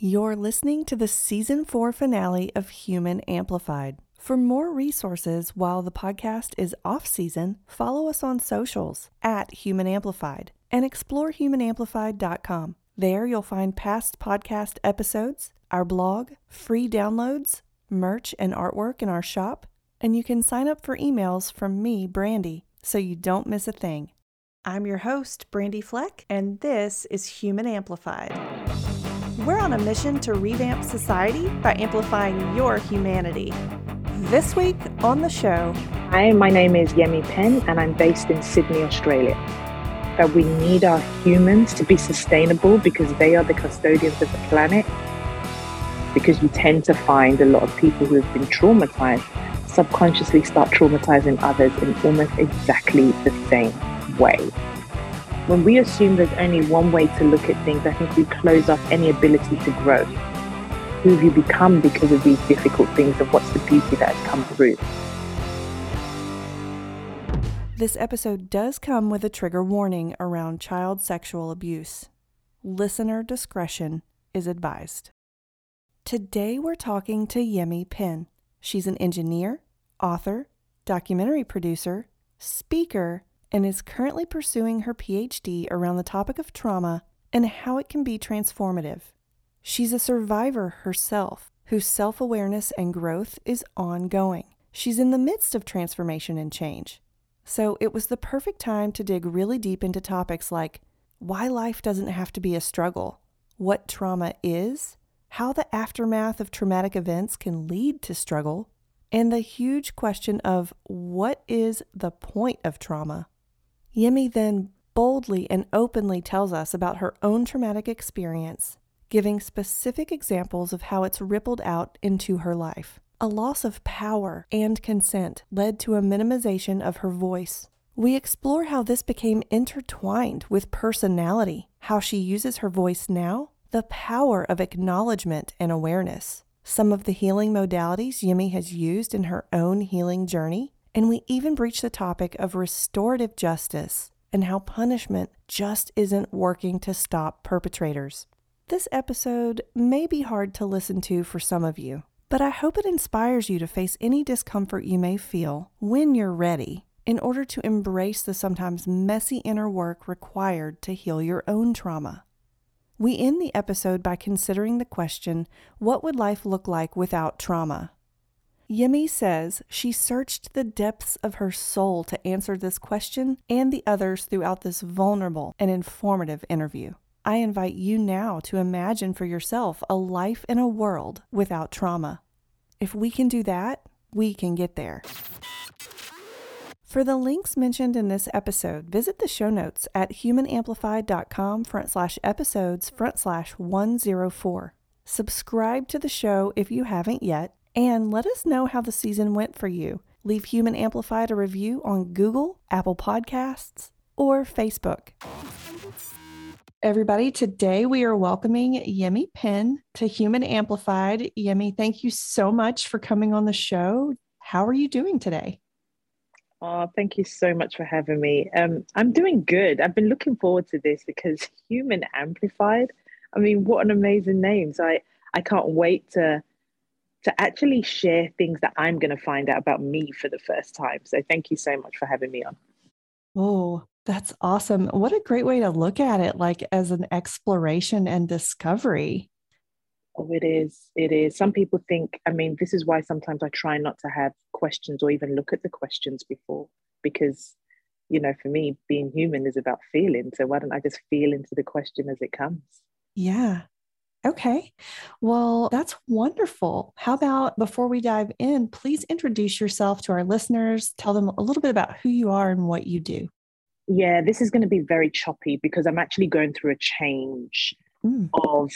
You're listening to the season four finale of Human Amplified. For more resources while the podcast is off season, follow us on socials at Human Amplified and explore humanamplified.com. There you'll find past podcast episodes, our blog, free downloads, merch and artwork in our shop, and you can sign up for emails from me, Brandy, so you don't miss a thing. I'm your host, Brandy Fleck, and this is Human Amplified. We're on a mission to revamp society by amplifying your humanity. This week on the show. Hi, my name is Yemi Penn, and I'm based in Sydney, Australia. That we need our humans to be sustainable because they are the custodians of the planet. Because you tend to find a lot of people who have been traumatized subconsciously start traumatizing others in almost exactly the same way. When we assume there's only one way to look at things, I think we close off any ability to grow. Who have you become because of these difficult things, and what's the beauty that has come through? This episode does come with a trigger warning around child sexual abuse. Listener discretion is advised. Today we're talking to Yemi Penn. She's an engineer, author, documentary producer, speaker, and is currently pursuing her PhD around the topic of trauma and how it can be transformative. She's a survivor herself whose self awareness and growth is ongoing. She's in the midst of transformation and change. So it was the perfect time to dig really deep into topics like why life doesn't have to be a struggle, what trauma is, how the aftermath of traumatic events can lead to struggle, and the huge question of what is the point of trauma? Yemi then boldly and openly tells us about her own traumatic experience, giving specific examples of how it's rippled out into her life. A loss of power and consent led to a minimization of her voice. We explore how this became intertwined with personality, how she uses her voice now, the power of acknowledgement and awareness, some of the healing modalities Yemi has used in her own healing journey, and we even breach the topic of restorative justice and how punishment just isn't working to stop perpetrators. This episode may be hard to listen to for some of you, but I hope it inspires you to face any discomfort you may feel when you're ready in order to embrace the sometimes messy inner work required to heal your own trauma. We end the episode by considering the question what would life look like without trauma? Yemi says she searched the depths of her soul to answer this question and the others throughout this vulnerable and informative interview. I invite you now to imagine for yourself a life in a world without trauma. If we can do that, we can get there. For the links mentioned in this episode, visit the show notes at humanamplified.com front slash episodes front slash 104. Subscribe to the show if you haven't yet and let us know how the season went for you. Leave Human Amplified a review on Google, Apple Podcasts, or Facebook. Everybody, today we are welcoming Yemi Penn to Human Amplified. Yemi, thank you so much for coming on the show. How are you doing today? Oh, thank you so much for having me. Um, I'm doing good. I've been looking forward to this because Human Amplified. I mean, what an amazing name! So I, I can't wait to to actually share things that I'm going to find out about me for the first time. So thank you so much for having me on. Oh, that's awesome. What a great way to look at it, like as an exploration and discovery. Oh, it is. It is. Some people think, I mean, this is why sometimes I try not to have questions or even look at the questions before, because, you know, for me, being human is about feeling. So why don't I just feel into the question as it comes? Yeah, Okay. Well, that's wonderful. How about before we dive in, please introduce yourself to our listeners, tell them a little bit about who you are and what you do. Yeah, this is going to be very choppy because I'm actually going through a change mm. of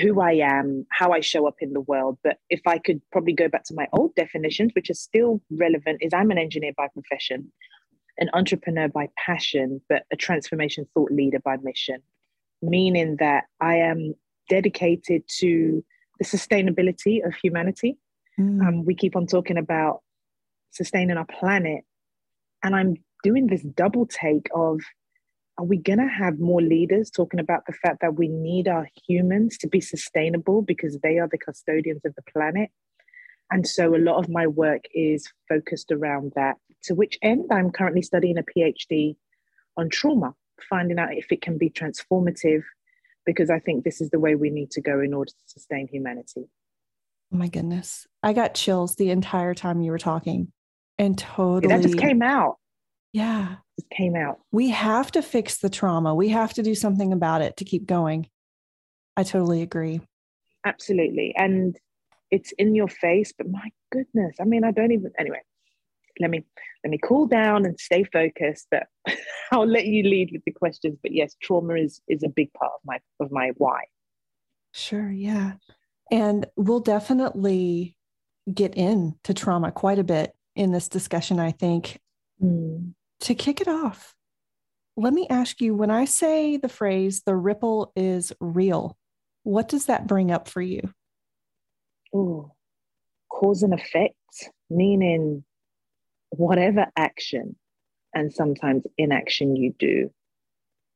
who I am, how I show up in the world. But if I could probably go back to my old definitions, which are still relevant, is I'm an engineer by profession, an entrepreneur by passion, but a transformation thought leader by mission meaning that I am dedicated to the sustainability of humanity. Mm. Um, we keep on talking about sustaining our planet, and I'm doing this double take of are we going to have more leaders talking about the fact that we need our humans to be sustainable because they are the custodians of the planet? And so a lot of my work is focused around that. To which end, I'm currently studying a PhD on trauma, finding out if it can be transformative, because I think this is the way we need to go in order to sustain humanity. Oh my goodness. I got chills the entire time you were talking and totally. That just came out. Yeah. Just came out. We have to fix the trauma. We have to do something about it to keep going. I totally agree. Absolutely. And it's in your face, but my goodness. I mean, I don't even anyway. Let me let me cool down and stay focused, but I'll let you lead with the questions. But yes, trauma is is a big part of my of my why. Sure, yeah. And we'll definitely get into trauma quite a bit in this discussion, I think. Mm. To kick it off, let me ask you when I say the phrase, the ripple is real, what does that bring up for you? Oh, cause and effect, meaning whatever action and sometimes inaction you do,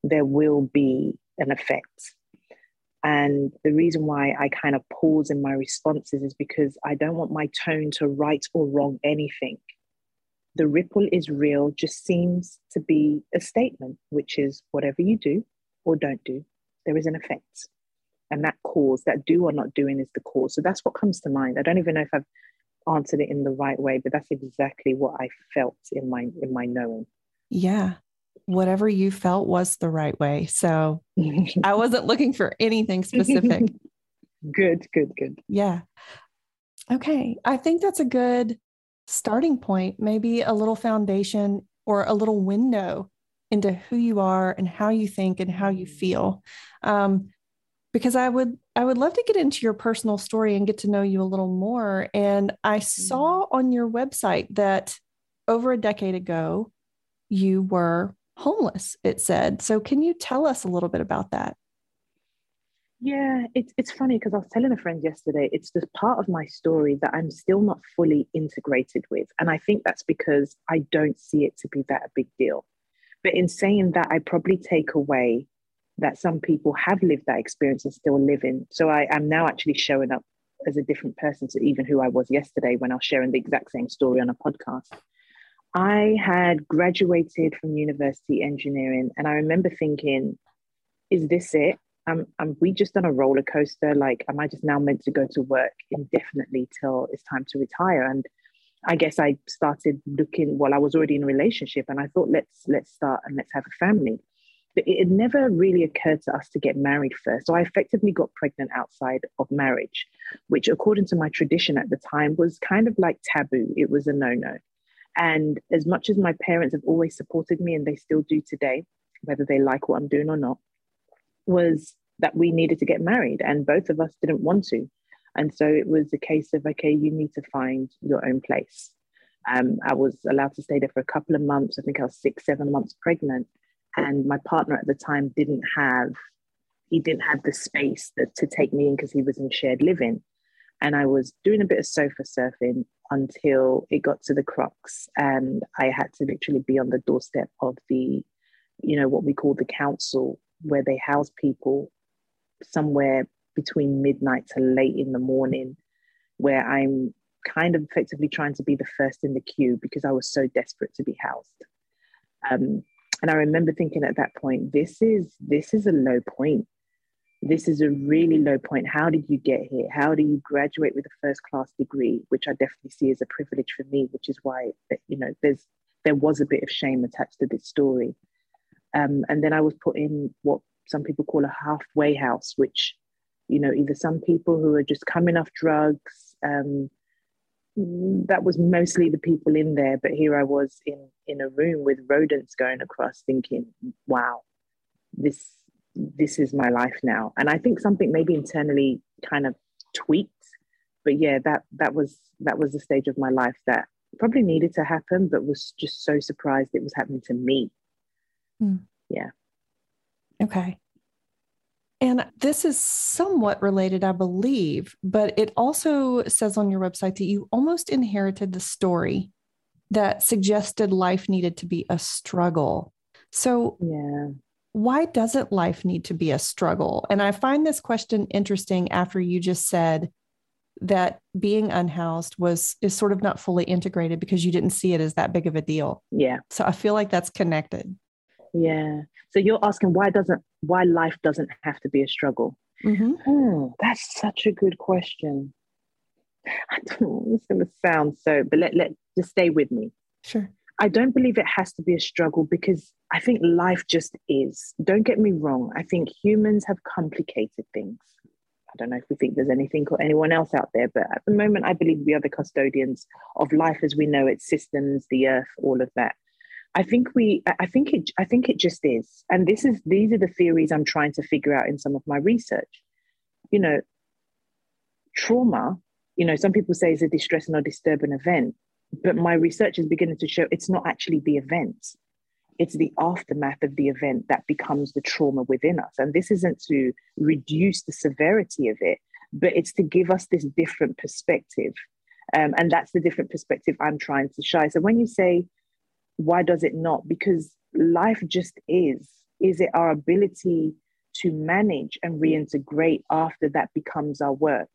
there will be an effect. And the reason why I kind of pause in my responses is because I don't want my tone to right or wrong anything. The ripple is real just seems to be a statement, which is whatever you do or don't do, there is an effect. And that cause, that do or not doing is the cause. So that's what comes to mind. I don't even know if I've answered it in the right way, but that's exactly what I felt in my in my knowing. Yeah whatever you felt was the right way. So I wasn't looking for anything specific. good, good, good. Yeah. Okay. I think that's a good starting point, maybe a little foundation or a little window into who you are and how you think and how you feel. Um, because I would I would love to get into your personal story and get to know you a little more. And I saw mm-hmm. on your website that over a decade ago, you were homeless, it said. So, can you tell us a little bit about that? Yeah, it's, it's funny because I was telling a friend yesterday, it's the part of my story that I'm still not fully integrated with. And I think that's because I don't see it to be that a big deal. But in saying that, I probably take away that some people have lived that experience and still live in. So I am now actually showing up as a different person to even who I was yesterday when I was sharing the exact same story on a podcast. I had graduated from university engineering, and I remember thinking, is this it? Am, am we just on a roller coaster? Like, am I just now meant to go to work indefinitely till it's time to retire? And I guess I started looking. Well, I was already in a relationship, and I thought, let's let's start and let's have a family. But it, it never really occurred to us to get married first. So I effectively got pregnant outside of marriage, which, according to my tradition at the time, was kind of like taboo. It was a no no. And as much as my parents have always supported me, and they still do today, whether they like what I'm doing or not, was that we needed to get married, and both of us didn't want to. And so it was a case of, okay, you need to find your own place. Um, I was allowed to stay there for a couple of months. I think I was six, seven months pregnant. And my partner at the time didn't have, he didn't have the space that, to take me in because he was in shared living. And I was doing a bit of sofa surfing until it got to the crux and I had to literally be on the doorstep of the, you know, what we call the council, where they house people somewhere between midnight to late in the morning, where I'm kind of effectively trying to be the first in the queue because I was so desperate to be housed. Um, and I remember thinking at that point, this is this is a low point this is a really low point. How did you get here? How do you graduate with a first class degree, which I definitely see as a privilege for me, which is why you know there's there was a bit of shame attached to this story. Um, and then I was put in what some people call a halfway house, which you know either some people who are just coming off drugs. Um, that was mostly the people in there, but here I was in in a room with rodents going across, thinking, "Wow, this this is my life now. And I think something maybe internally kind of tweaked. But yeah, that that was that was the stage of my life that probably needed to happen, but was just so surprised it was happening to me. Mm. Yeah. Okay. And this is somewhat related, I believe, but it also says on your website that you almost inherited the story that suggested life needed to be a struggle. So, yeah why doesn't life need to be a struggle? And I find this question interesting after you just said that being unhoused was is sort of not fully integrated because you didn't see it as that big of a deal. Yeah. So I feel like that's connected. Yeah. So you're asking why doesn't why life doesn't have to be a struggle? Mm-hmm. Hmm, that's such a good question. I don't know. It's going to sound so, but let let just stay with me. Sure. I don't believe it has to be a struggle because I think life just is. Don't get me wrong. I think humans have complicated things. I don't know if we think there's anything or anyone else out there, but at the moment, I believe we are the custodians of life as we know it, systems, the earth, all of that. I think we, I think it, I think it just is. And this is, these are the theories I'm trying to figure out in some of my research. You know, trauma, you know, some people say is a distressing or disturbing event but my research is beginning to show it's not actually the event it's the aftermath of the event that becomes the trauma within us and this isn't to reduce the severity of it but it's to give us this different perspective um, and that's the different perspective i'm trying to show so when you say why does it not because life just is is it our ability to manage and reintegrate after that becomes our work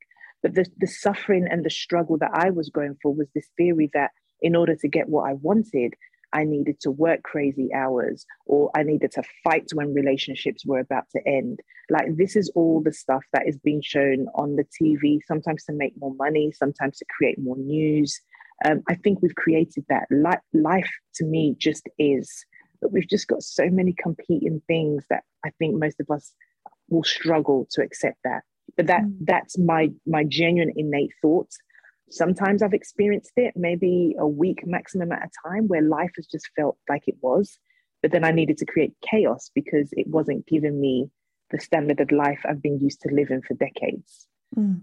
but the, the suffering and the struggle that I was going for was this theory that in order to get what I wanted, I needed to work crazy hours or I needed to fight when relationships were about to end. Like, this is all the stuff that is being shown on the TV, sometimes to make more money, sometimes to create more news. Um, I think we've created that. Life, life to me just is. But we've just got so many competing things that I think most of us will struggle to accept that but that mm. that's my my genuine innate thoughts sometimes i've experienced it maybe a week maximum at a time where life has just felt like it was but then i needed to create chaos because it wasn't giving me the standard of life i've been used to living for decades mm.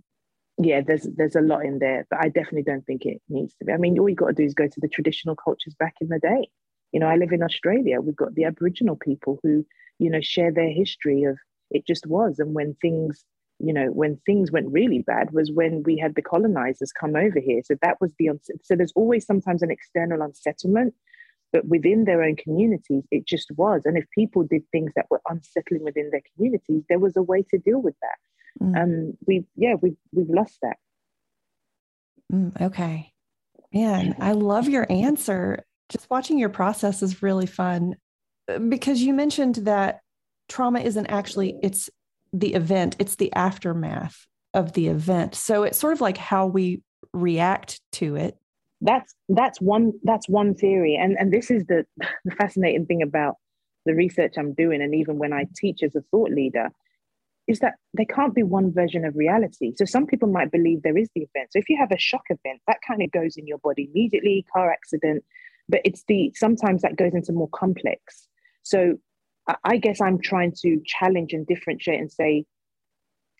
Yeah there's there's a lot in there but i definitely don't think it needs to be i mean all you got to do is go to the traditional cultures back in the day you know i live in australia we've got the aboriginal people who you know share their history of it just was and when things you know, when things went really bad was when we had the colonizers come over here. So that was the, so there's always sometimes an external unsettlement, but within their own communities, it just was. And if people did things that were unsettling within their communities, there was a way to deal with that. Mm. Um, we, yeah, we we've lost that. Mm, okay. Man, I love your answer. Just watching your process is really fun uh, because you mentioned that trauma isn't actually it's the event, it's the aftermath of the event. So it's sort of like how we react to it. That's that's one that's one theory. And and this is the, the fascinating thing about the research I'm doing, and even when I teach as a thought leader, is that there can't be one version of reality. So some people might believe there is the event. So if you have a shock event, that kind of goes in your body immediately, car accident, but it's the sometimes that goes into more complex. So I guess I'm trying to challenge and differentiate and say,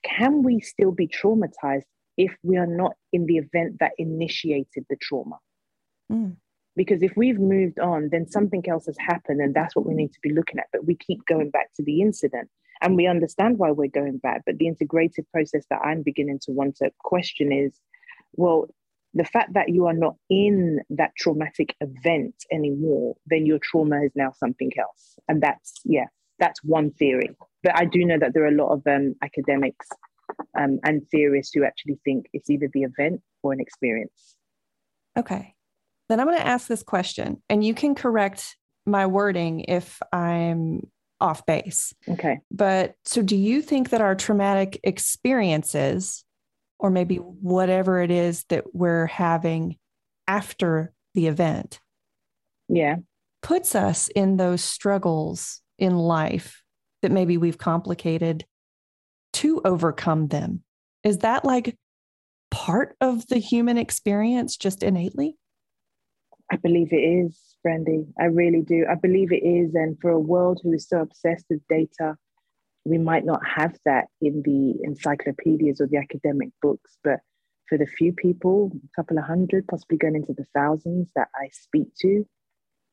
can we still be traumatized if we are not in the event that initiated the trauma? Mm. Because if we've moved on, then something else has happened, and that's what we need to be looking at. But we keep going back to the incident, and we understand why we're going back. But the integrated process that I'm beginning to want to question is well, the fact that you are not in that traumatic event anymore, then your trauma is now something else. And that's, yeah, that's one theory. But I do know that there are a lot of um, academics um, and theorists who actually think it's either the event or an experience. Okay. Then I'm going to ask this question, and you can correct my wording if I'm off base. Okay. But so do you think that our traumatic experiences or maybe whatever it is that we're having after the event. Yeah. Puts us in those struggles in life that maybe we've complicated to overcome them. Is that like part of the human experience just innately? I believe it is, Brandy. I really do. I believe it is. And for a world who is so obsessed with data we might not have that in the encyclopedias or the academic books, but for the few people, a couple of hundred, possibly going into the thousands that I speak to,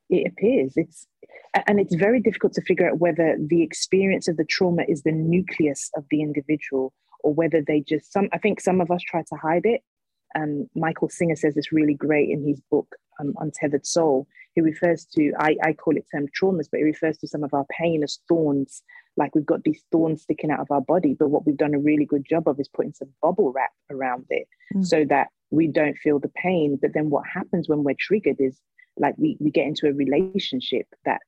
it appears it's and it's very difficult to figure out whether the experience of the trauma is the nucleus of the individual or whether they just some i think some of us try to hide it um, michael singer says it's really great in his book um, untethered soul he refers to, I, I call it term traumas, but he refers to some of our pain as thorns, like we've got these thorns sticking out of our body. But what we've done a really good job of is putting some bubble wrap around it mm. so that we don't feel the pain. But then what happens when we're triggered is like we, we get into a relationship that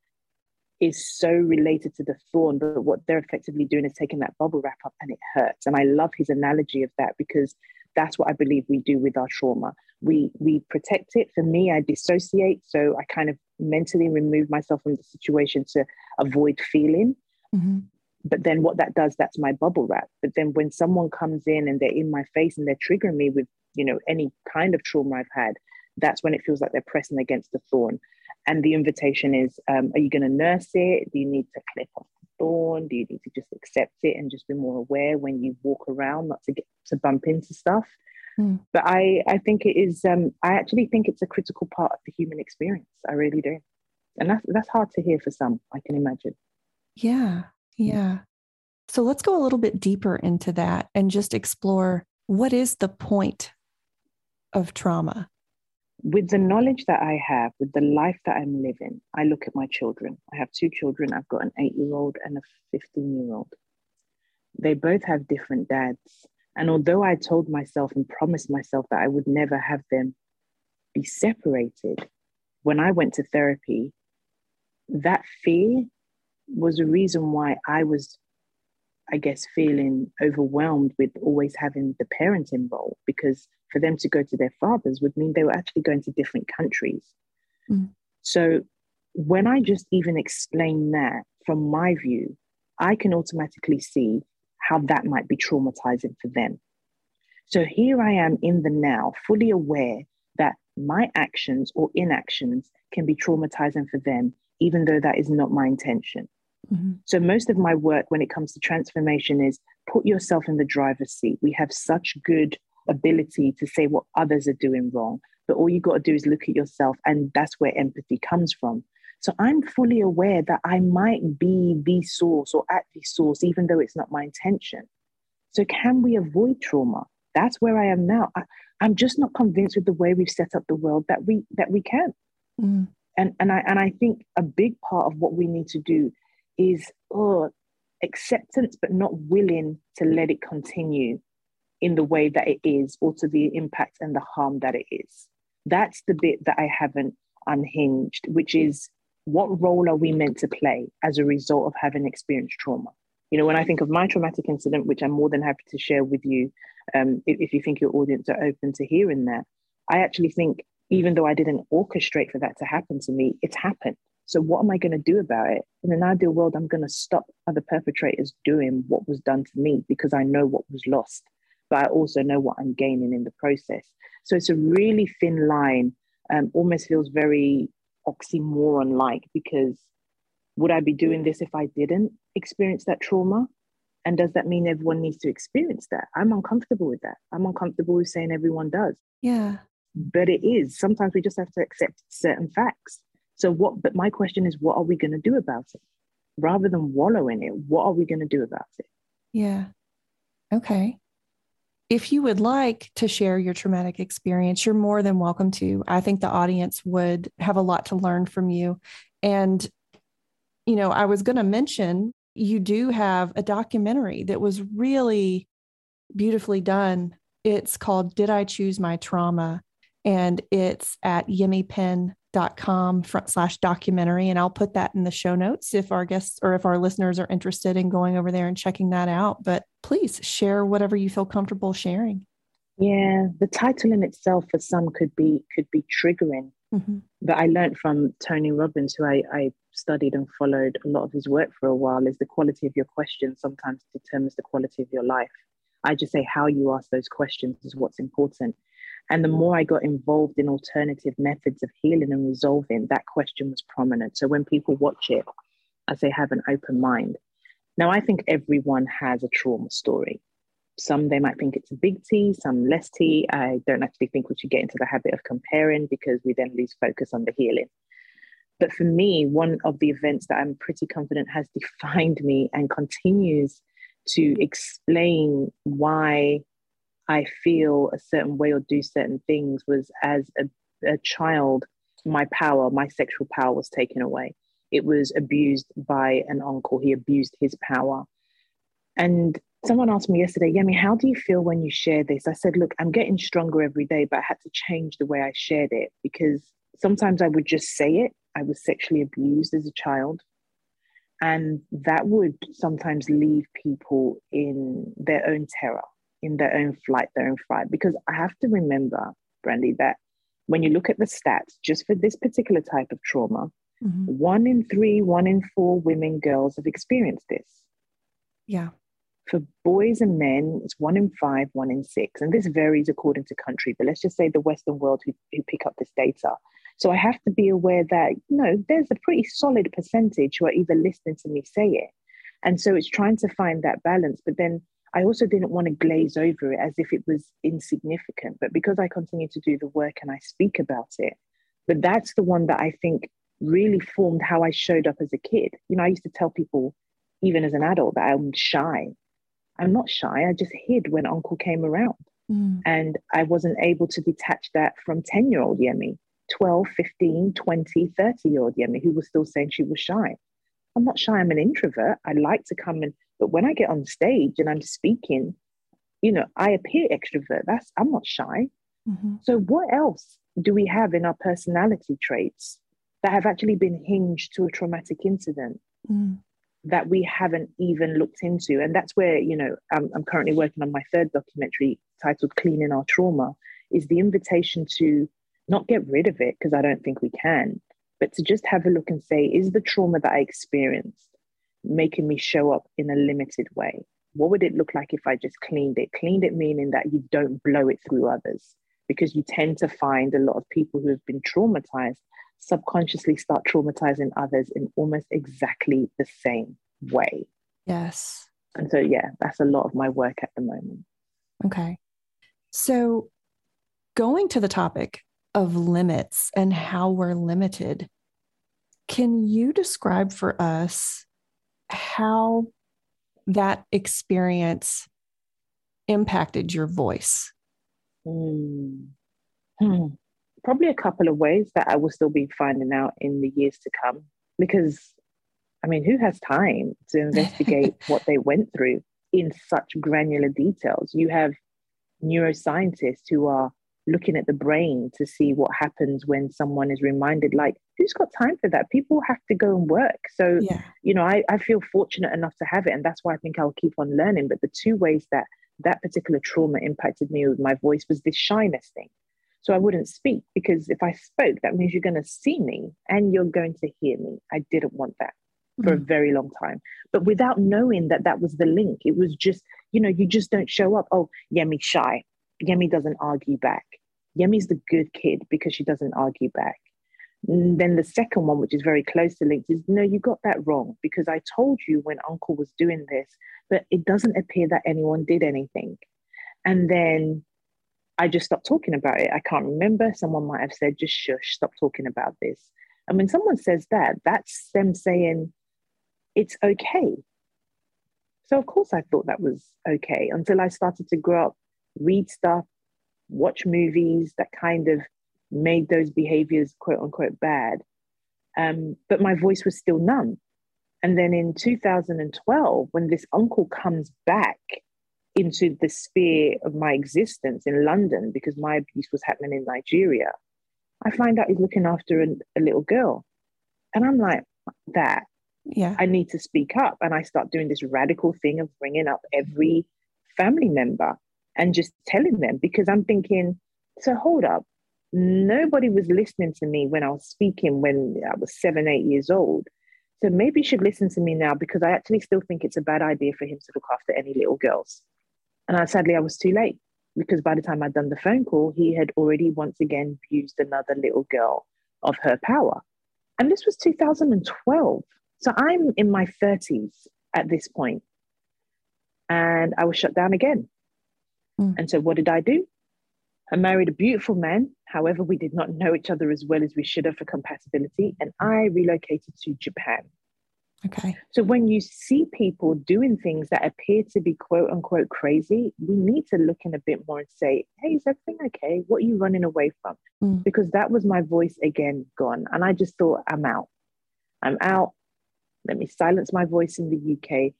is so related to the thorn, but what they're effectively doing is taking that bubble wrap up and it hurts. And I love his analogy of that because that's what I believe we do with our trauma. We we protect it. For me, I dissociate, so I kind of mentally remove myself from the situation to avoid feeling. Mm-hmm. But then what that does, that's my bubble wrap. But then when someone comes in and they're in my face and they're triggering me with, you know, any kind of trauma I've had, that's when it feels like they're pressing against the thorn. And the invitation is, um, are you going to nurse it? Do you need to clip off thorn? Do you need to just accept it and just be more aware when you walk around, not to get to bump into stuff? Mm. But I, I think it is. Um, I actually think it's a critical part of the human experience. I really do, and that's that's hard to hear for some. I can imagine. Yeah, yeah. So let's go a little bit deeper into that and just explore what is the point of trauma with the knowledge that I have, with the life that I'm living, I look at my children. I have two children. I've got an eight year old and a 15 year old. They both have different dads. And although I told myself and promised myself that I would never have them be separated, when I went to therapy, that fear was a reason why I was, I guess, feeling overwhelmed with always having the parenting role because for them to go to their fathers would mean they were actually going to different countries. Mm. So when I just even explain that from my view, I can automatically see how that might be traumatizing for them. So here I am in the now, fully aware that my actions or inactions can be traumatizing for them, even though that is not my intention. Mm-hmm. So, most of my work when it comes to transformation is put yourself in the driver's seat. We have such good ability to say what others are doing wrong. But all you got to do is look at yourself, and that's where empathy comes from. So I'm fully aware that I might be the source or at the source, even though it's not my intention. So can we avoid trauma? That's where I am now. I, am just not convinced with the way we've set up the world that we that we can. Mm. And and I and I think a big part of what we need to do is oh, acceptance, but not willing to let it continue in the way that it is or to the impact and the harm that it is. That's the bit that I haven't unhinged, which is what role are we meant to play as a result of having experienced trauma? You know, when I think of my traumatic incident, which I'm more than happy to share with you, um, if, if you think your audience are open to hearing that, I actually think even though I didn't orchestrate for that to happen to me, it's happened. So what am I going to do about it? In an ideal world, I'm going to stop other perpetrators doing what was done to me because I know what was lost but I also know what I'm gaining in the process. So it's a really thin line, um, almost feels very oxymoron like because would I be doing this if I didn't experience that trauma? And does that mean everyone needs to experience that? I'm uncomfortable with that. I'm uncomfortable with saying everyone does. Yeah. But it is. Sometimes we just have to accept certain facts. So what but my question is what are we going to do about it? Rather than wallow in it, what are we going to do about it? Yeah. Okay. If you would like to share your traumatic experience, you're more than welcome to. I think the audience would have a lot to learn from you. And, you know, I was going to mention you do have a documentary that was really beautifully done. It's called Did I Choose My Trauma? And it's at Penn dot com front slash documentary and i'll put that in the show notes if our guests or if our listeners are interested in going over there and checking that out. But please share whatever you feel comfortable sharing. Yeah the title in itself for some could be could be triggering. Mm-hmm. but i learned from tony robbins who I, I studied and followed a lot of his work for a while is the quality of your questions sometimes determines the quality of your life. I just say how you ask those questions is what's important and the mm. more I got involved in alternative methods of healing and resolving, that question was prominent. So when people watch it, I say have an open mind. Now, I think everyone has a trauma story. Some they might think it's a big T, some less T. I don't actually think we should get into the habit of comparing because we then lose focus on the healing. But for me, one of the events that I'm pretty confident has defined me and continues to explain why I feel a certain way or do certain things was as a, a child, my power, my sexual power was taken away. It was abused by an uncle. He abused his power. And someone asked me yesterday, Yemi, how do you feel when you share this? I said, look, I'm getting stronger every day, but I had to change the way I shared it because sometimes I would just say it. I was sexually abused as a child. And that would sometimes leave people in their own terror, in their own flight, their own fright. Because I have to remember, Brandy, that when you look at the stats, just for this particular type of trauma, mm-hmm. one in three, one in four women, girls have experienced this. Yeah. For boys and men, it's one in five, one in six. And this varies according to country, but let's just say the Western world who, who pick up this data. So I have to be aware that, you know, there's a pretty solid percentage who are either listening to me say it. And so it's trying to find that balance. But then I also didn't want to glaze over it as if it was insignificant. But because I continue to do the work and I speak about it, but that's the one that I think really formed how I showed up as a kid. You know, I used to tell people, even as an adult, that I'm shy. I'm not shy. I just hid when uncle came around. Mm. And I wasn't able to detach that from 10 year old Yemi, 12, 15, 20, 30 year old Yemi, who was still saying she was shy. I'm not shy. I'm an introvert. I like to come and, but when I get on stage and I'm speaking, you know, I appear extrovert. That's, I'm not shy. Mm-hmm. So what else do we have in our personality traits that have actually been hinged to a traumatic incident? Mm that we haven't even looked into. And that's where, you know, I'm, I'm currently working on my third documentary titled Cleaning Our Trauma, is the invitation to not get rid of it, because I don't think we can, but to just have a look and say, is the trauma that I experienced making me show up in a limited way? What would it look like if I just cleaned it? Cleaned it meaning that you don't blow it through others, because you tend to find a lot of people who have been traumatized subconsciously start traumatizing others in almost exactly the same way. Yes. And so, yeah, that's a lot of my work at the moment. Okay. So, going to the topic of limits and how we're limited, can you describe for us how that experience impacted your voice? Mm. Hmm probably a couple of ways that I will still be finding out in the years to come. Because, I mean, who has time to investigate what they went through in such granular details? You have neuroscientists who are looking at the brain to see what happens when someone is reminded like who's got time for that people have to go and work so yeah. you know I, I feel fortunate enough to have it and that's why i think i'll keep on learning but the two ways that that particular trauma impacted me with my voice was this shyness thing so I wouldn't speak because if I spoke, that means you're going to see me and you're going to hear me. I didn't want that for mm. a very long time. But without knowing that that was the link, it was just, you know, you just don't show up. Oh, yeah me shy. Yemi doesn't argue back. Yemi's the good kid because she doesn't argue back. And then the second one, which is very close to linked, is no, you got that wrong because I told you when uncle was doing this, but it doesn't appear that anyone did anything. And then I just stopped talking about it. I can't remember. Someone might have said, just shush, stop talking about this. And when someone says that, that's them saying it's okay. So, of course, I thought that was okay until I started to grow up, read stuff, watch movies that kind of made those behaviors quote unquote bad. Um, but my voice was still numb. And then in 2012, when this uncle comes back into the sphere of my existence in London because my abuse was happening in Nigeria. I find out he's looking after a, a little girl. And I'm like, that. Yeah. I need to speak up. And I start doing this radical thing of bringing up every family member and just telling them because I'm thinking, so hold up. Nobody was listening to me when I was speaking when I was seven, eight years old. So maybe you should listen to me now because I actually still think it's a bad idea for him to look after any little girls. And I, sadly, I was too late because by the time I'd done the phone call, he had already once again abused another little girl of her power. And this was 2012. So I'm in my 30s at this point, And I was shut down again. Mm. And so what did I do? I married a beautiful man. However, we did not know each other as well as we should have for compatibility. And I relocated to Japan. Okay. So when you see people doing things that appear to be quote unquote crazy, we need to look in a bit more and say, hey, is everything okay? What are you running away from? Mm. Because that was my voice again gone. And I just thought, I'm out. I'm out. Let me silence my voice in the UK.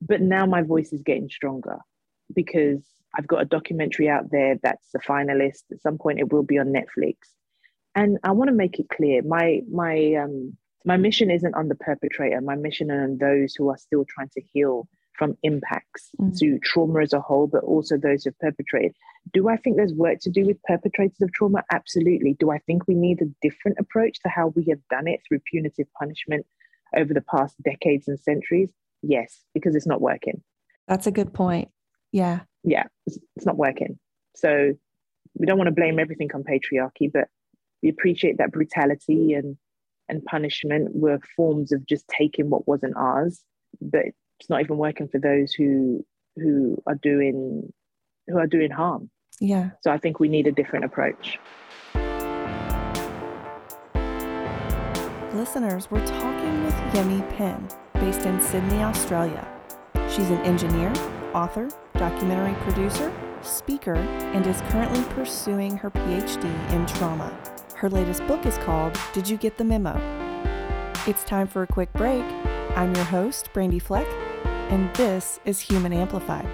But now my voice is getting stronger because I've got a documentary out there that's a finalist. At some point, it will be on Netflix. And I want to make it clear my my um, my mission isn't on the perpetrator. My mission is on those who are still trying to heal from impacts mm. to trauma as a whole, but also those who've perpetrated. Do I think there's work to do with perpetrators of trauma? Absolutely. Do I think we need a different approach to how we have done it through punitive punishment over the past decades and centuries? Yes, because it's not working. That's a good point. Yeah. Yeah, it's, it's not working. So we don't want to blame everything on patriarchy, but we appreciate that brutality and and punishment were forms of just taking what wasn't ours but it's not even working for those who who are doing who are doing harm yeah so i think we need a different approach listeners we're talking with yemi penn based in sydney australia she's an engineer author documentary producer speaker and is currently pursuing her phd in trauma her latest book is called Did You Get the Memo? It's time for a quick break. I'm your host, Brandy Fleck, and this is Human Amplified.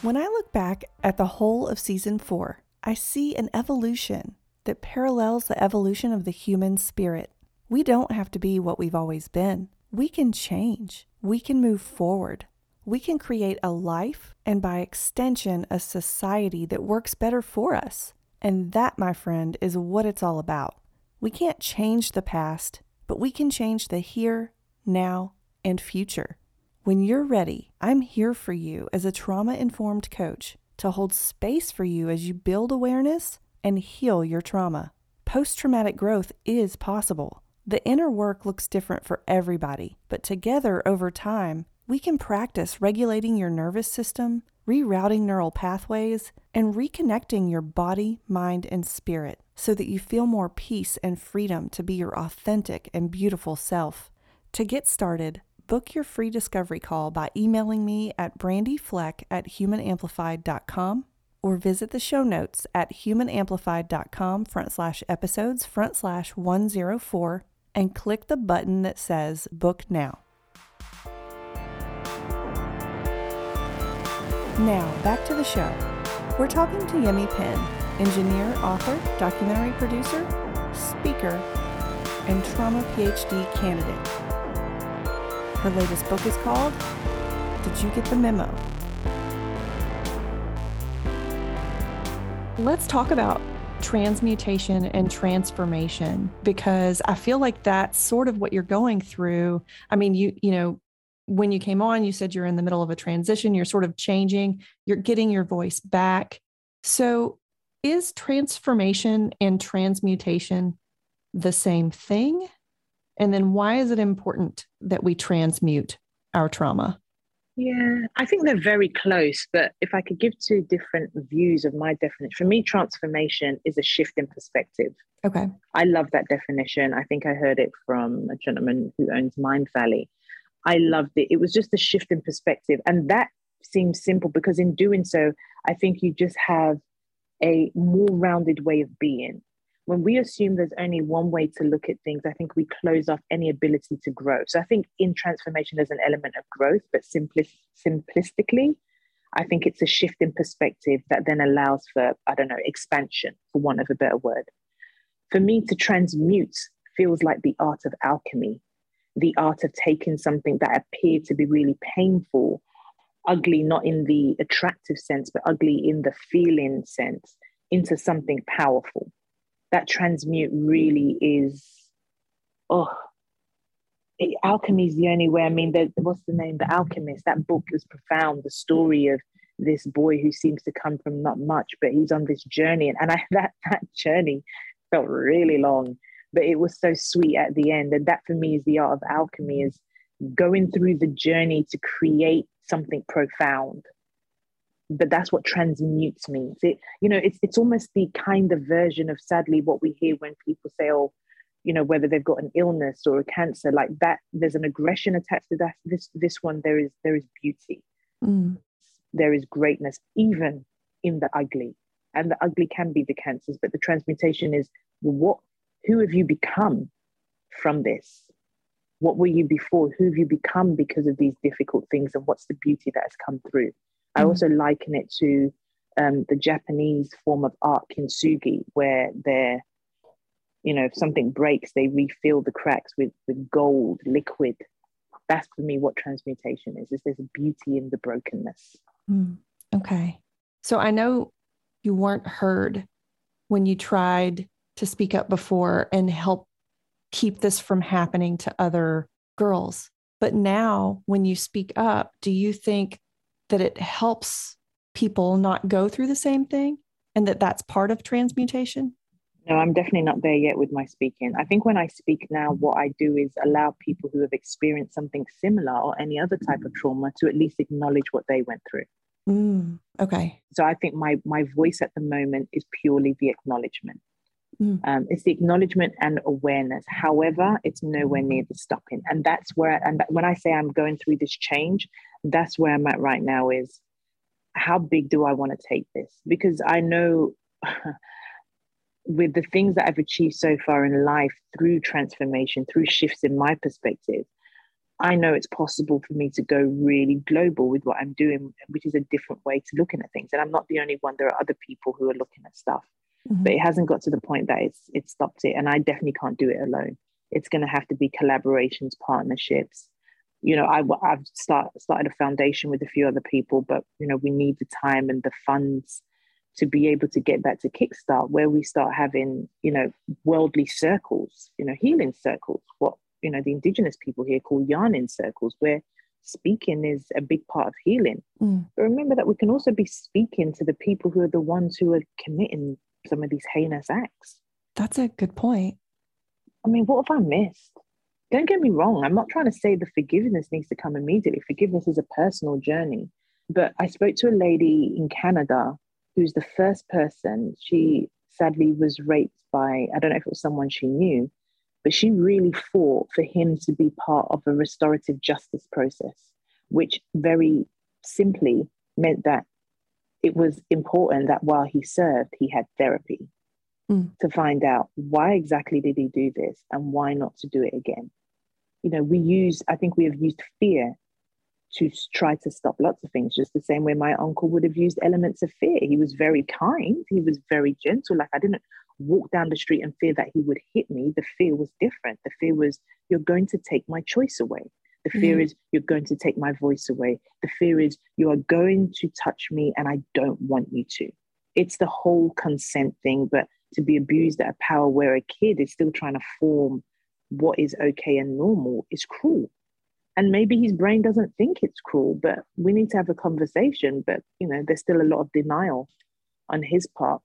When I look back at the whole of season four, I see an evolution that parallels the evolution of the human spirit. We don't have to be what we've always been. We can change. We can move forward. We can create a life and, by extension, a society that works better for us. And that, my friend, is what it's all about. We can't change the past, but we can change the here, now, and future. When you're ready, I'm here for you as a trauma informed coach to hold space for you as you build awareness and heal your trauma. Post traumatic growth is possible. The inner work looks different for everybody, but together over time, we can practice regulating your nervous system, rerouting neural pathways, and reconnecting your body, mind, and spirit so that you feel more peace and freedom to be your authentic and beautiful self. To get started, book your free discovery call by emailing me at brandyfleck at humanamplified.com or visit the show notes at humanamplified.com front slash episodes front slash 104 and click the button that says book now. Now, back to the show. We're talking to Yemi Penn, engineer, author, documentary producer, speaker, and trauma PhD candidate. Her latest book is called Did You Get the Memo? Let's talk about transmutation and transformation because I feel like that's sort of what you're going through. I mean, you you know, when you came on, you said you're in the middle of a transition, you're sort of changing, you're getting your voice back. So, is transformation and transmutation the same thing? And then, why is it important that we transmute our trauma? Yeah, I think they're very close. But if I could give two different views of my definition, for me, transformation is a shift in perspective. Okay. I love that definition. I think I heard it from a gentleman who owns Mindvalley. I loved it. It was just a shift in perspective. And that seems simple because in doing so, I think you just have a more rounded way of being. When we assume there's only one way to look at things, I think we close off any ability to grow. So I think in transformation, there's an element of growth, but simpli- simplistically, I think it's a shift in perspective that then allows for, I don't know, expansion, for want of a better word. For me to transmute feels like the art of alchemy the art of taking something that appeared to be really painful, ugly, not in the attractive sense, but ugly in the feeling sense, into something powerful. That transmute really is, oh, it, alchemy is the only way. I mean, the, what's the name? The Alchemist. That book was profound. The story of this boy who seems to come from not much, but he's on this journey, and, and I, that that journey felt really long but it was so sweet at the end. And that for me is the art of alchemy is going through the journey to create something profound. But that's what transmutes means. It, you know, it's it's almost the kind of version of sadly what we hear when people say, "Oh, you know whether they've got an illness or a cancer like that there's an aggression attached to that this this one there is there is beauty mm. there is greatness even in the ugly and the ugly can be the cancers but the transmutation is what who have you become from this? What were you before? Who have you become because of these difficult things? And what's the beauty that has come through? Mm. i also liken it to um, the japanese form of art kintsugi where they're you know if something breaks they refill the cracks with with gold liquid. That's for me what transmutation is is there's a beauty in the brokenness. Mm, okay. So i know you weren't heard when you tried to speak up before and help keep this from happening to other girls but now when you speak up do you think that it helps people not go through the same thing and that that's part of transmutation no, I'm definitely not there yet with my speaking. I think when I speak now, what I do is allow people who have experienced something similar or any other type of trauma to at least acknowledge what they went through. Mm, okay. So I think my my voice at the moment is purely the acknowledgement. Mm. Um, it's the acknowledgement and awareness. However, it's nowhere near the stopping, and that's where. And when I say I'm going through this change, that's where I'm at right now. Is how big do I want to take this? Because I know with the things that I've achieved so far in life through transformation, through shifts in my perspective, I know it's possible for me to go really global with what I'm doing, which is a different way to looking at things. And I'm not the only one. There are other people who are looking at stuff, mm-hmm. but it hasn't got to the point that it's it's stopped it. And I definitely can't do it alone. It's going to have to be collaborations, partnerships. You know, I, I've start, started a foundation with a few other people, but you know, we need the time and the funds to be able to get that to kickstart where we start having you know worldly circles you know healing circles what you know the indigenous people here call yarning circles where speaking is a big part of healing mm. but remember that we can also be speaking to the people who are the ones who are committing some of these heinous acts. That's a good point. I mean what have i missed? Don't get me wrong i'm not trying to say the forgiveness needs to come immediately. Forgiveness is a personal journey. But i spoke to a lady in canada who's the first person. She sadly was raped by, I don't know if it was someone she knew, but she really fought for him to be part of a restorative justice process, which very simply meant that it was important that while he served, he had therapy mm. to find out why exactly did he do this and why not to do it again. You know, we use, I think we have used fear to try to stop lots of things, just the same way my uncle would have used elements of fear. He was very kind, he was very gentle. Like I didn't walk down the street and fear that he would hit me. The fear was different. The fear was, you're going to take my choice away. The fear mm. is, you're going to take my voice away. The fear is, you are going to touch me and I don't want you to. It's the whole consent thing, but to be abused at a power where a kid is still trying to form what is okay and normal is cruel and maybe his brain doesn't think it's cruel but we need to have a conversation but you know there's still a lot of denial on his part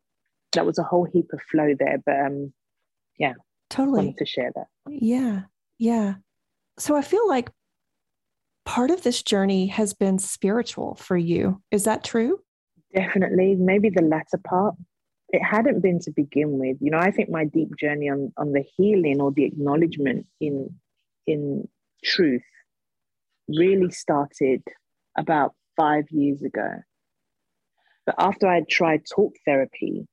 that was a whole heap of flow there but um yeah totally to share that yeah yeah so i feel like part of this journey has been spiritual for you is that true definitely maybe the latter part it hadn't been to begin with you know i think my deep journey on on the healing or the acknowledgement in in truth really started about five years ago. But after I'd tried talk therapy,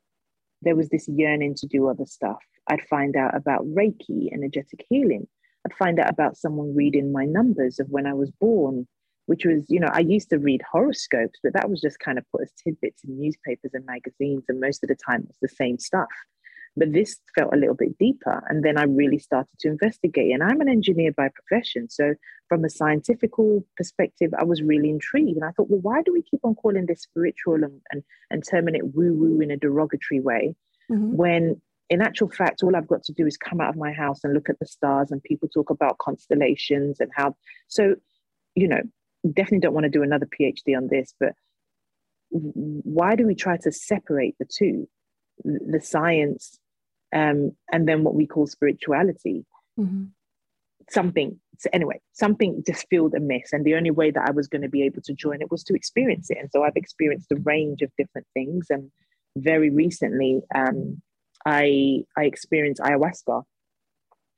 there was this yearning to do other stuff. I'd find out about Reiki, energetic healing. I'd find out about someone reading my numbers of when I was born, which was, you know, I used to read horoscopes, but that was just kind of put as tidbits in newspapers and magazines. And most of the time, it's the same stuff. But this felt a little bit deeper. And then I really started to investigate. And I'm an engineer by profession. So, from a scientific perspective, I was really intrigued. And I thought, well, why do we keep on calling this spiritual and, and, and terming it woo woo in a derogatory way mm-hmm. when in actual fact, all I've got to do is come out of my house and look at the stars, and people talk about constellations and how. So, you know, definitely don't want to do another PhD on this, but why do we try to separate the two? The science um, and then what we call spirituality. Mm-hmm. Something, so anyway, something just filled a miss. And the only way that I was going to be able to join it was to experience it. And so I've experienced a range of different things. And very recently, um, I, I experienced ayahuasca.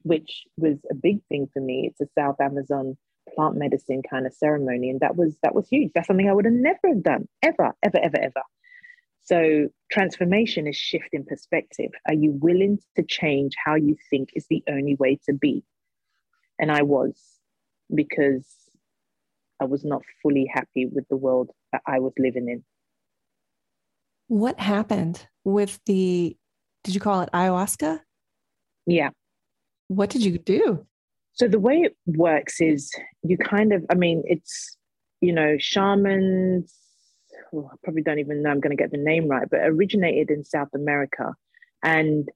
which was a big thing for me. It's a South Amazon plant medicine kind of ceremony. And that was that was huge. That's something I would have never have done, ever, ever, ever, ever. So transformation is shifting perspective. Are you willing to change how you think is the only way to be? And I was because I was not fully happy with the world that I was living in. What happened with the, did you call it ayahuasca? Yeah. What did you do? So the way it works is you kind of, I mean, it's, you know, shamans, oh, I probably don't even know I'm going to get the name right, but originated in South America. And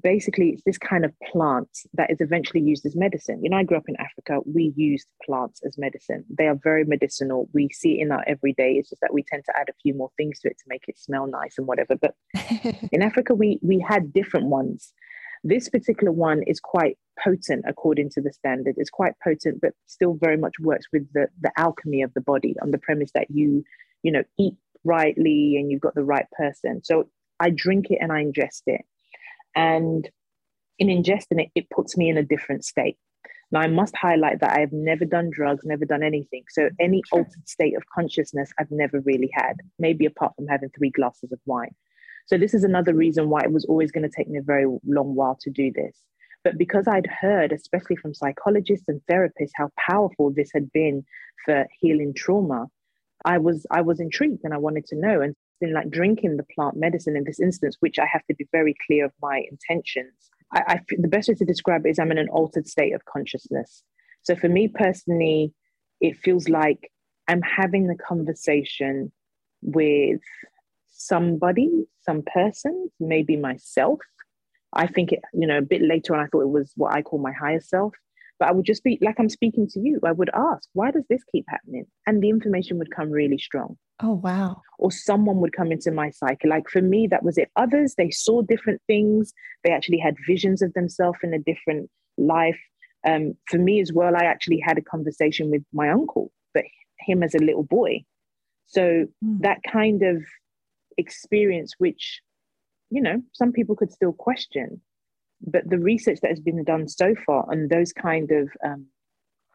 basically, it's this kind of plant that is eventually used as medicine. You know, I grew up in Africa. We used plants as medicine. They are very medicinal. We see it in our everyday. It's just that we tend to add a few more things to it to make it smell nice and whatever. But in Africa, we we had different ones. This particular one is quite potent according to the standard. It's quite potent, but still very much works with the, the alchemy of the body on the premise that you, you know, eat rightly and you've got the right person. So I drink it and I ingest it. And in ingesting it, it puts me in a different state. Now, I must highlight that I have never done drugs, never done anything. So, any altered state of consciousness I've never really had, maybe apart from having three glasses of wine. So this is another reason why it was always going to take me a very long while to do this. But because I'd heard, especially from psychologists and therapists, how powerful this had been for healing trauma, I was I was intrigued and I wanted to know. And in like drinking the plant medicine in this instance, which I have to be very clear of my intentions, I, I the best way to describe it is I'm in an altered state of consciousness. So for me personally, it feels like I'm having the conversation with somebody, some person, maybe myself. I think it, you know, a bit later on, I thought it was what I call my higher self. But I would just be like I'm speaking to you. I would ask, why does this keep happening? And the information would come really strong. Oh, wow. Or someone would come into my psyche. Like for me, that was it. Others, they saw different things. They actually had visions of themselves in a different life. Um, for me as well, I actually had a conversation with my uncle, but him as a little boy. So mm. that kind of experience which you know some people could still question but the research that has been done so far on those kind of um,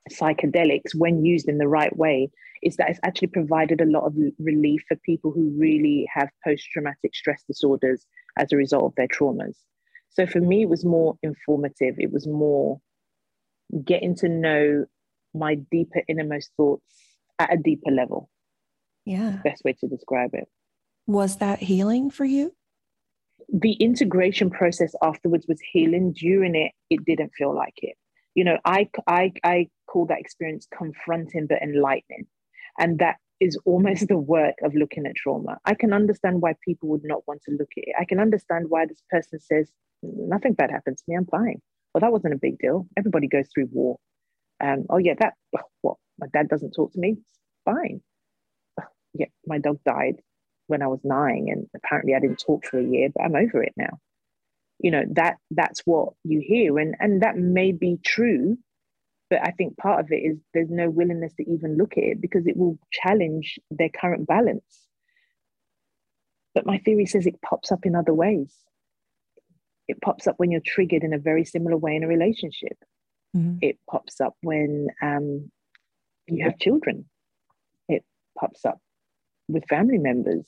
psychedelics when used in the right way is that it's actually provided a lot of relief for people who really have post-traumatic stress disorders as a result of their traumas so for me it was more informative it was more getting to know my deeper innermost thoughts at a deeper level yeah best way to describe it was that healing for you? The integration process afterwards was healing. During it, it didn't feel like it. You know, I, I, I call that experience confronting but enlightening. And that is almost the work of looking at trauma. I can understand why people would not want to look at it. I can understand why this person says, nothing bad happened to me, I'm fine. Well, that wasn't a big deal. Everybody goes through war. Um, oh, yeah, that, what? My dad doesn't talk to me? It's fine. Yeah, my dog died when I was nine, and apparently I didn't talk for a year, but I'm over it now. You know that that's what you hear, and and that may be true, but I think part of it is there's no willingness to even look at it because it will challenge their current balance. But my theory says it pops up in other ways. It pops up when you're triggered in a very similar way in a relationship. Mm-hmm. It pops up when um, you have children. It pops up with family members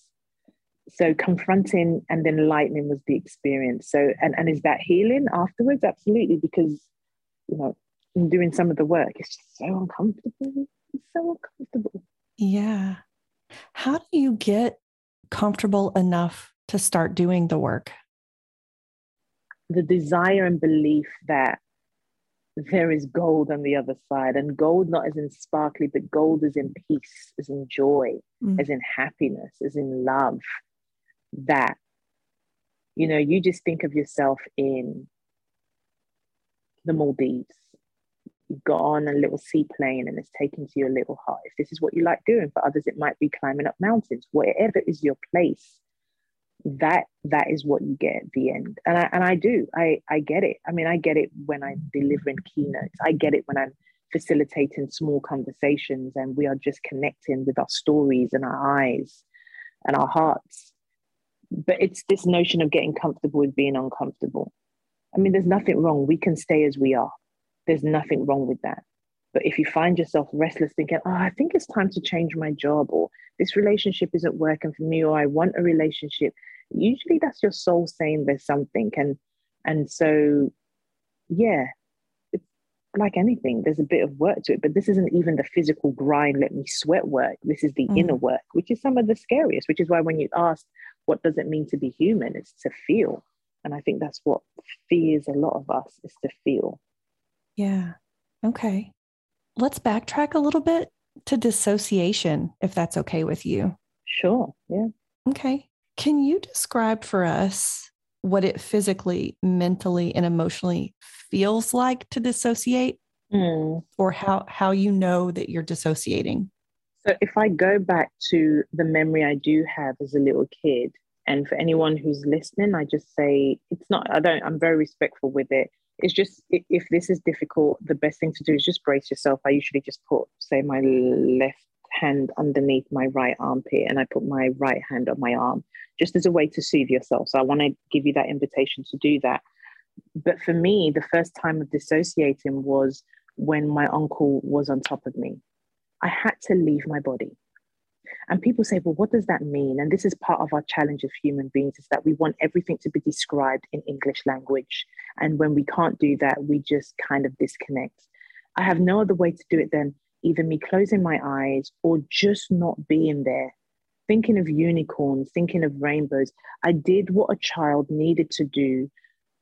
so confronting and then enlightening was the experience. So and, and is that healing afterwards? Absolutely because you know in doing some of the work it's just so uncomfortable. It's so uncomfortable. Yeah. How do you get comfortable enough to start doing the work? The desire and belief that there is gold on the other side and gold not as in sparkly but gold is in peace as in joy mm. as in happiness as in love that you know you just think of yourself in the maldives. You've got on a little seaplane and it's taken to your little heart. If this is what you like doing for others it might be climbing up mountains. Wherever is your place that that is what you get at the end. And i and i do. I i get it. I mean i get it when i'm delivering keynotes. I get it when i'm facilitating small conversations and we are just connecting with our stories and our eyes and our hearts but it's this notion of getting comfortable with being uncomfortable I mean, there's nothing wrong. We can stay as we are. There's nothing wrong with that. But if you find yourself restless, thinking, oh, I think it's time to change my job, or this relationship isn't working for me, or I want a relationship, usually that's your soul saying there's something. And and so yeah, it's like anything, there's a bit of work to it, but this isn't even the physical grind, let me sweat work. This is the mm. inner work, which is some of the scariest, which is why when you ask, what does it mean to be human? It's to feel. And I think that's what fears a lot of us is to feel. Yeah. Okay. Let's backtrack a little bit to dissociation, if that's okay with you. Sure. Yeah. Okay. Can you describe for us what it physically, mentally, and emotionally feels like to dissociate? Mm. Or how, how you know that you're dissociating? So, if I go back to the memory I do have as a little kid, and for anyone who's listening, I just say it's not, I don't, I'm very respectful with it. It's just, if this is difficult, the best thing to do is just brace yourself. I usually just put, say, my left hand underneath my right armpit and I put my right hand on my arm, just as a way to soothe yourself. So I want to give you that invitation to do that. But for me, the first time of dissociating was when my uncle was on top of me. I had to leave my body. And people say, well, what does that mean? And this is part of our challenge of human beings is that we want everything to be described in English language. And when we can't do that, we just kind of disconnect. I have no other way to do it than either me closing my eyes or just not being there, thinking of unicorns, thinking of rainbows. I did what a child needed to do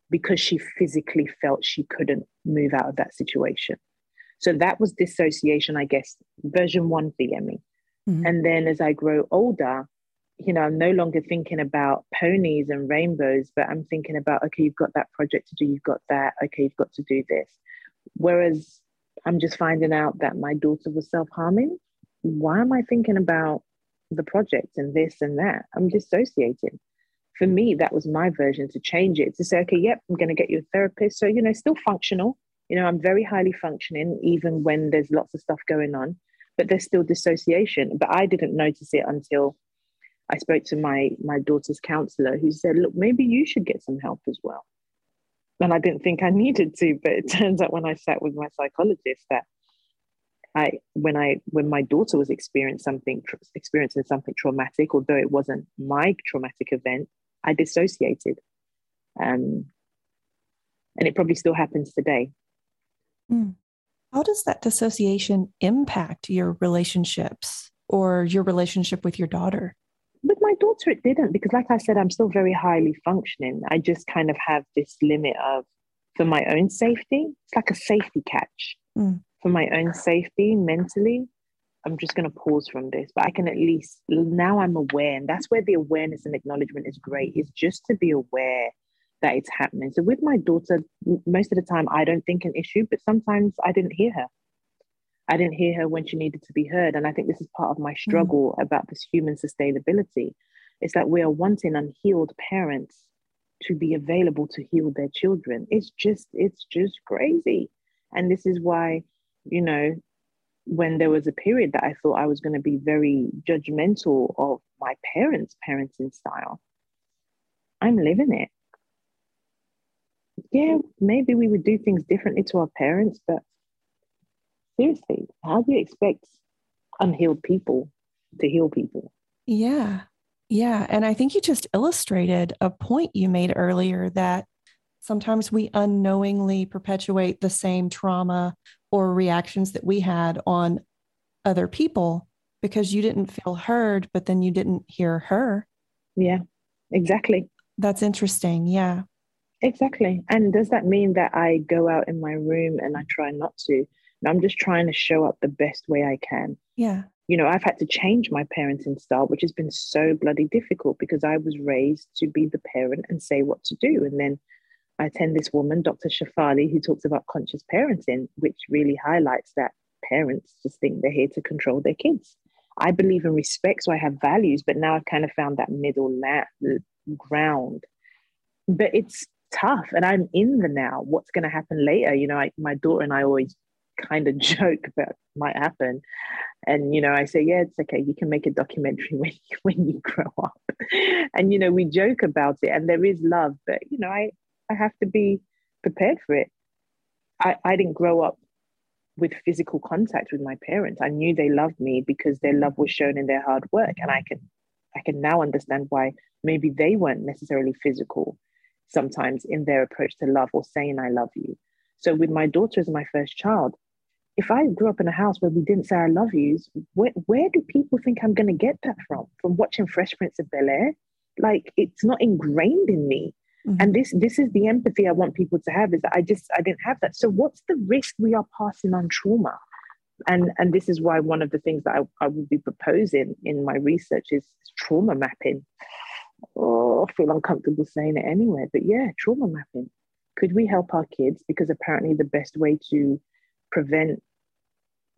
because she physically felt she couldn't move out of that situation. So that was dissociation, I guess, version one for Yemi. Mm-hmm. And then as I grow older, you know, I'm no longer thinking about ponies and rainbows, but I'm thinking about, okay, you've got that project to do, you've got that, okay, you've got to do this. Whereas I'm just finding out that my daughter was self harming. Why am I thinking about the project and this and that? I'm dissociating. For me, that was my version to change it to say, okay, yep, I'm going to get you a therapist. So, you know, still functional. You know, I'm very highly functioning, even when there's lots of stuff going on but there's still dissociation. But I didn't notice it until I spoke to my my daughter's counselor, who said, "Look, maybe you should get some help as well." And I didn't think I needed to, but it turns out when I sat with my psychologist that I when I when my daughter was experiencing something experiencing something traumatic, although it wasn't my traumatic event, I dissociated. Um, and it probably still happens today. Mm. How does that dissociation impact your relationships or your relationship with your daughter? With my daughter, it didn't because, like I said, I'm still very highly functioning. I just kind of have this limit of, for my own safety, it's like a safety catch. Mm. For my own safety mentally, I'm just going to pause from this, but I can at least now I'm aware, and that's where the awareness and acknowledgement is great. Is just to be aware that it's happening. So with my daughter, most of the time I don't think an issue, but sometimes I didn't hear her. I didn't hear her when she needed to be heard. And I think this is part of my mm. struggle mm. about this human sustainability. It's that we are wanting unhealed parents to be available to heal their children. It's just, it's just crazy. And this is why, you know, when there was a period that I thought I was going to be very judgmental of my parents' parenting style, I'm living it yeah, maybe we would do things differently to our parents, but seriously, how do you expect unhealed people to heal people? Yeah. Yeah. And I think you just illustrated a point you made earlier that sometimes we unknowingly perpetuate the same trauma or reactions that we had on other people because you didn't feel heard, but then you didn't hear her. Yeah, exactly. That's interesting. Yeah. Exactly. And does that mean that I go out in my room and I try not to? And I'm just trying to show up the best way I can. Yeah. You know, I've had to change my parenting style, which has been so bloody difficult because I was raised to be the parent and say what to do. And then I attend this woman, Dr. Shefali, who talks about conscious parenting, which really highlights that parents just think they're here to control their kids. I believe in respect, so I have values, but now I've kind of found that middle la- ground. But it's tough and i'm in the now what's going to happen later you know I, my daughter and i always kind of joke about might happen and you know i say yeah it's okay you can make a documentary when you, when you grow up and you know we joke about it and there is love but you know i i have to be prepared for it. I, I didn't grow up with physical contact with my parents. I knew they loved me because their love was shown in their hard work. And I can I can now understand why maybe they weren't necessarily physical sometimes in their approach to love or saying I love you. So with my daughter as my first child, if I grew up in a house where we didn't say I love yous, where, where do people think I'm going to get that from? From watching Fresh Prince of Bel Air? Like it's not ingrained in me. Mm-hmm. And this this is the empathy I want people to have is that I just I didn't have that. So what's the risk we are passing on trauma? And and this is why one of the things that I, I would be proposing in my research is trauma mapping. Oh, I feel uncomfortable saying it anyway, but yeah, trauma mapping. Could we help our kids? Because apparently the best way to prevent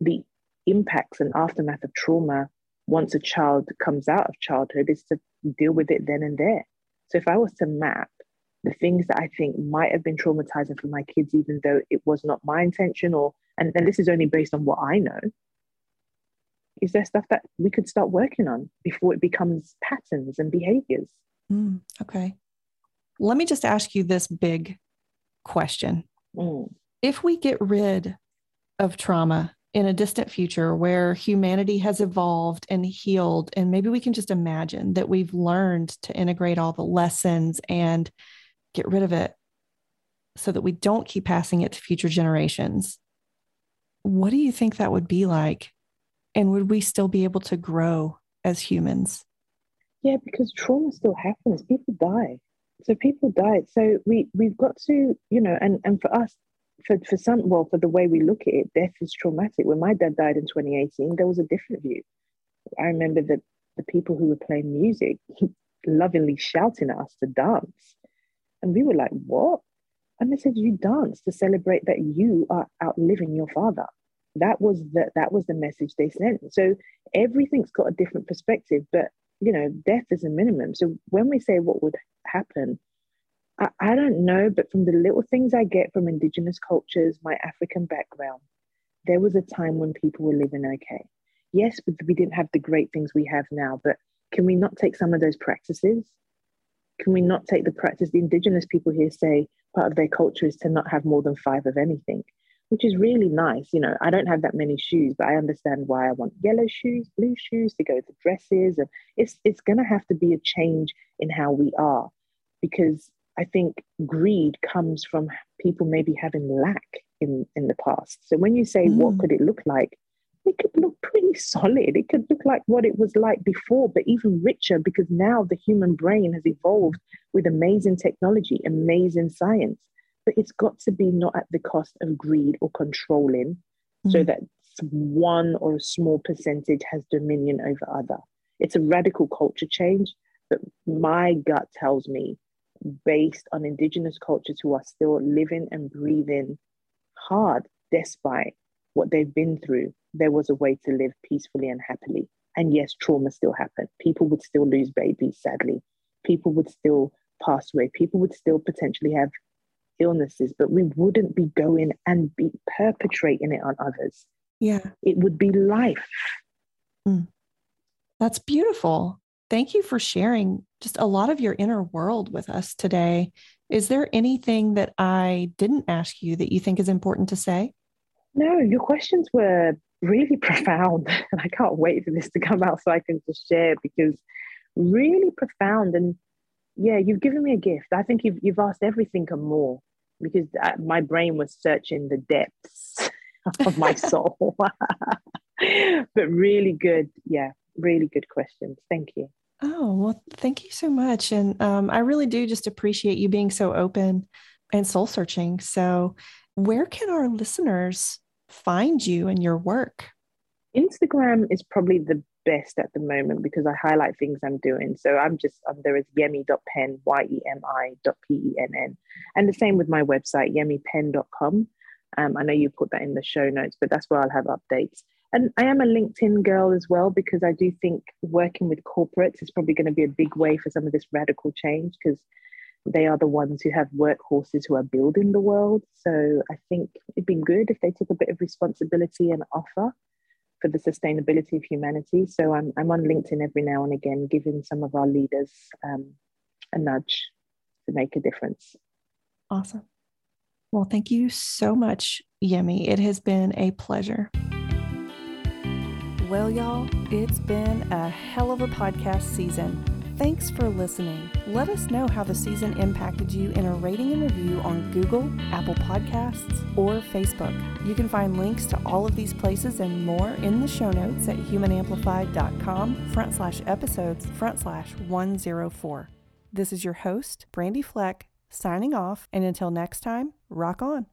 the impacts and aftermath of trauma once a child comes out of childhood is to deal with it then and there. So if I was to map the things that I think might have been traumatizing for my kids, even though it was not my intention, or and, and this is only based on what I know, is there stuff that we could start working on before it becomes patterns and behaviors? Mm, okay. Let me just ask you this big question. Mm. If we get rid of trauma in a distant future where humanity has evolved and healed, and maybe we can just imagine that we've learned to integrate all the lessons and get rid of it so that we don't keep passing it to future generations. What do you think that would be like? And would we still be able to grow as humans? Yeah, because trauma still happens. People die. So people die. So we we've got to, you know, and and for us, for for some, well, for the way we look at it, death is traumatic. When my dad died in 2018, there was a different view. I remember that the people who were playing music lovingly shouting at us to dance. And we were like, what? And they said, you dance to celebrate that you are outliving your father. That was the, that was the message they sent. So everything's got a different perspective, but you know, death is a minimum. So when we say what would happen, I, I don't know, but from the little things I get from indigenous cultures, my African background, there was a time when people were living okay. Yes, but we didn't have the great things we have now, but can we not take some of those practices can we not take the practice? The indigenous people here say part of their culture is to not have more than five of anything, which is really nice. You know, I don't have that many shoes, but I understand why I want yellow shoes, blue shoes to go with the dresses. And it's it's gonna have to be a change in how we are. Because I think greed comes from people maybe having lack in, in the past. So when you say mm. what could it look like, it could look pretty solid. It could look like what it was like before, but even richer because now the human brain has evolved with amazing technology, amazing science. But it's got to be not at the cost of greed or controlling mm-hmm. so that one or a small percentage has dominion over other. It's a radical culture change, but my gut tells me, based on indigenous cultures who are still living and breathing hard despite what they've been through, there was a way to live peacefully and happily. And yes, trauma still happened. People would still lose babies, sadly. People would still pass away. People would still potentially have illnesses, but we wouldn't be going and be perpetrating it on others. Yeah. It would be life. Mm. That's beautiful. Thank you for sharing just a lot of your inner world with us today. Is there anything that I didn't ask you that you think is important to say? No, your questions were really profound. And I can't wait for this to come out so I can just share because really profound. And yeah, you've given me a gift. I think you've, you've asked everything and more because uh, my brain was searching the depths of my soul. but really good. Yeah, really good questions. Thank you. Oh, well, thank you so much. And um, I really do just appreciate you being so open and soul searching. So, where can our listeners find you and your work? Instagram is probably the best at the moment because I highlight things I'm doing. So I'm just um, there is yemi.penn, Y-E-M-I dot P-E-N-N. And the same with my website, yemipenn.com. Um, I know you put that in the show notes, but that's where I'll have updates. And I am a LinkedIn girl as well because I do think working with corporates is probably going to be a big way for some of this radical change because they are the ones who have workhorses who are building the world. So I think it'd be good if they took a bit of responsibility and offer for the sustainability of humanity. So I'm, I'm on LinkedIn every now and again, giving some of our leaders um, a nudge to make a difference. Awesome. Well, thank you so much, Yemi. It has been a pleasure. Well, y'all, it's been a hell of a podcast season. Thanks for listening. Let us know how the season impacted you in a rating and review on Google, Apple Podcasts, or Facebook. You can find links to all of these places and more in the show notes at humanamplified.com front slash episodes front slash 104. This is your host, Brandy Fleck, signing off. And until next time, rock on.